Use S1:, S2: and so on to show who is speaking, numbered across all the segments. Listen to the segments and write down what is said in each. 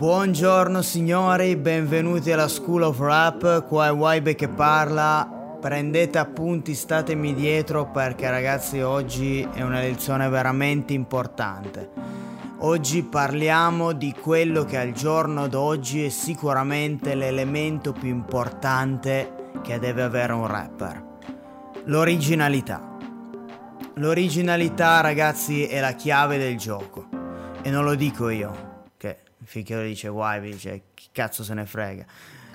S1: Buongiorno signori, benvenuti alla School of Rap, qua è Waibe che parla. Prendete appunti, statemi dietro perché ragazzi oggi è una lezione veramente importante. Oggi parliamo di quello che al giorno d'oggi è sicuramente l'elemento più importante che deve avere un rapper. L'originalità. L'originalità ragazzi è la chiave del gioco. E non lo dico io, finché lo dice Wybe, dice chi cazzo se ne frega.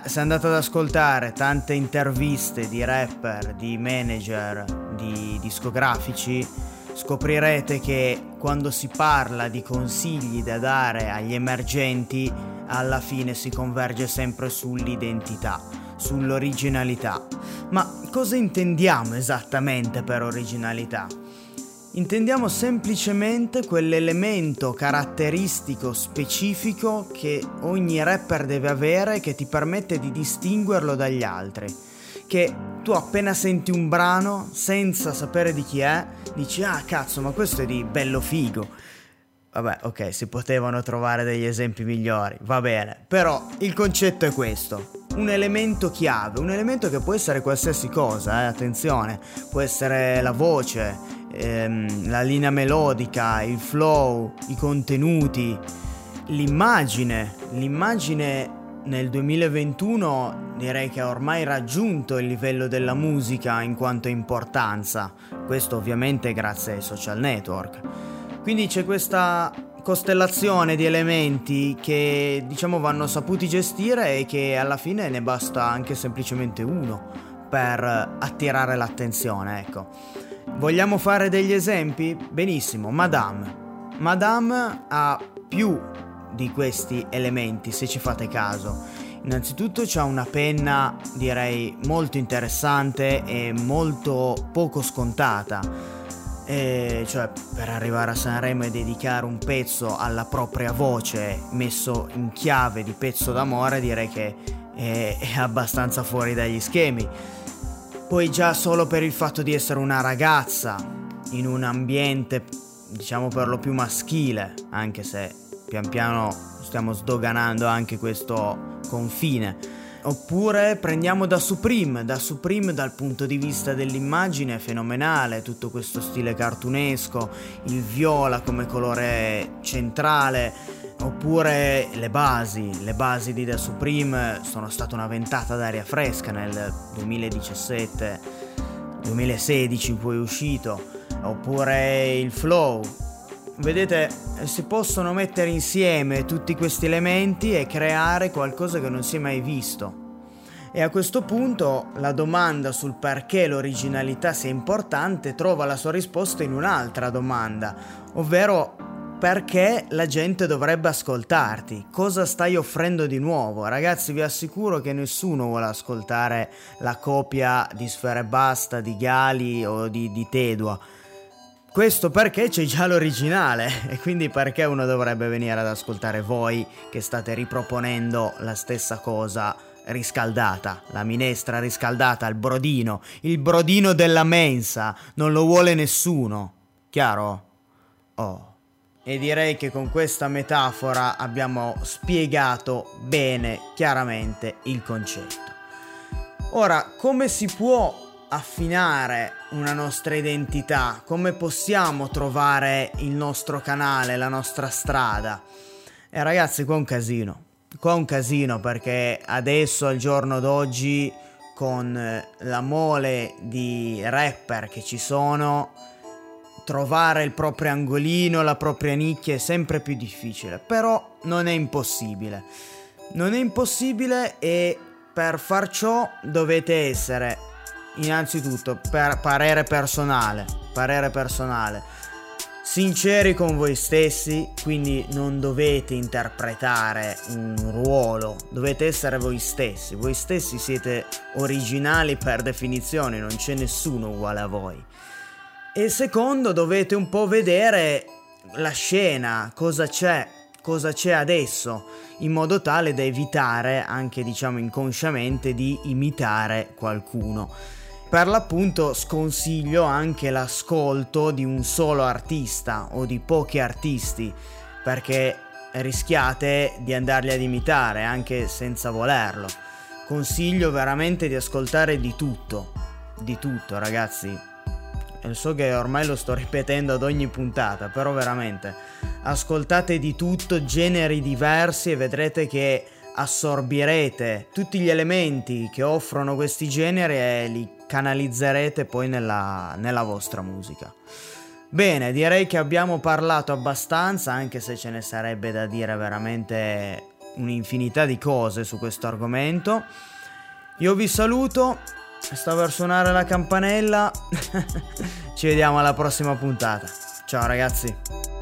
S1: Se andate ad ascoltare tante interviste di rapper, di manager, di discografici, scoprirete che quando si parla di consigli da dare agli emergenti, alla fine si converge sempre sull'identità, sull'originalità. Ma cosa intendiamo esattamente per originalità? Intendiamo semplicemente quell'elemento caratteristico specifico che ogni rapper deve avere che ti permette di distinguerlo dagli altri. Che tu appena senti un brano, senza sapere di chi è, dici ah cazzo ma questo è di bello figo. Vabbè, ok, si potevano trovare degli esempi migliori, va bene. Però il concetto è questo. Un elemento chiave, un elemento che può essere qualsiasi cosa, eh, attenzione, può essere la voce, ehm, la linea melodica, il flow, i contenuti, l'immagine. L'immagine nel 2021 direi che ha ormai raggiunto il livello della musica in quanto importanza, questo ovviamente grazie ai social network. Quindi c'è questa costellazione di elementi che diciamo vanno saputi gestire e che alla fine ne basta anche semplicemente uno per attirare l'attenzione, ecco. Vogliamo fare degli esempi? Benissimo, Madame. Madame ha più di questi elementi, se ci fate caso. Innanzitutto c'ha una penna, direi, molto interessante e molto poco scontata. E cioè, per arrivare a Sanremo e dedicare un pezzo alla propria voce, messo in chiave di pezzo d'amore, direi che è, è abbastanza fuori dagli schemi. Poi già solo per il fatto di essere una ragazza in un ambiente diciamo per lo più maschile, anche se pian piano stiamo sdoganando anche questo confine. Oppure prendiamo da Supreme, da Supreme dal punto di vista dell'immagine è fenomenale, tutto questo stile cartunesco, il viola come colore centrale, Oppure le basi, le basi di The Supreme sono state una ventata d'aria fresca nel 2017, 2016 in cui è uscito. Oppure il flow. Vedete, si possono mettere insieme tutti questi elementi e creare qualcosa che non si è mai visto. E a questo punto la domanda sul perché l'originalità sia importante trova la sua risposta in un'altra domanda, ovvero perché la gente dovrebbe ascoltarti? Cosa stai offrendo di nuovo? Ragazzi, vi assicuro che nessuno vuole ascoltare la copia di Sfere Basta, di Gali o di, di Tedua. Questo perché c'è già l'originale e quindi perché uno dovrebbe venire ad ascoltare voi che state riproponendo la stessa cosa riscaldata, la minestra riscaldata, il brodino, il brodino della mensa, non lo vuole nessuno. Chiaro? Oh. E direi che con questa metafora abbiamo spiegato bene, chiaramente, il concetto. Ora, come si può affinare una nostra identità? Come possiamo trovare il nostro canale, la nostra strada? E ragazzi, qua è un casino. Qua è un casino perché adesso, al giorno d'oggi, con la mole di rapper che ci sono, trovare il proprio angolino, la propria nicchia è sempre più difficile, però non è impossibile. Non è impossibile e per far ciò dovete essere innanzitutto per parere personale, parere personale, sinceri con voi stessi, quindi non dovete interpretare un ruolo, dovete essere voi stessi, voi stessi siete originali per definizione, non c'è nessuno uguale a voi. E secondo dovete un po' vedere la scena, cosa c'è, cosa c'è adesso, in modo tale da evitare anche diciamo inconsciamente di imitare qualcuno. Per l'appunto sconsiglio anche l'ascolto di un solo artista o di pochi artisti, perché rischiate di andarli ad imitare anche senza volerlo. Consiglio veramente di ascoltare di tutto, di tutto ragazzi. So che ormai lo sto ripetendo ad ogni puntata, però veramente ascoltate di tutto, generi diversi e vedrete che assorbirete tutti gli elementi che offrono questi generi e li canalizzerete poi nella, nella vostra musica. Bene, direi che abbiamo parlato abbastanza, anche se ce ne sarebbe da dire veramente un'infinità di cose su questo argomento. Io vi saluto, sto per suonare la campanella, ci vediamo alla prossima puntata. Ciao ragazzi.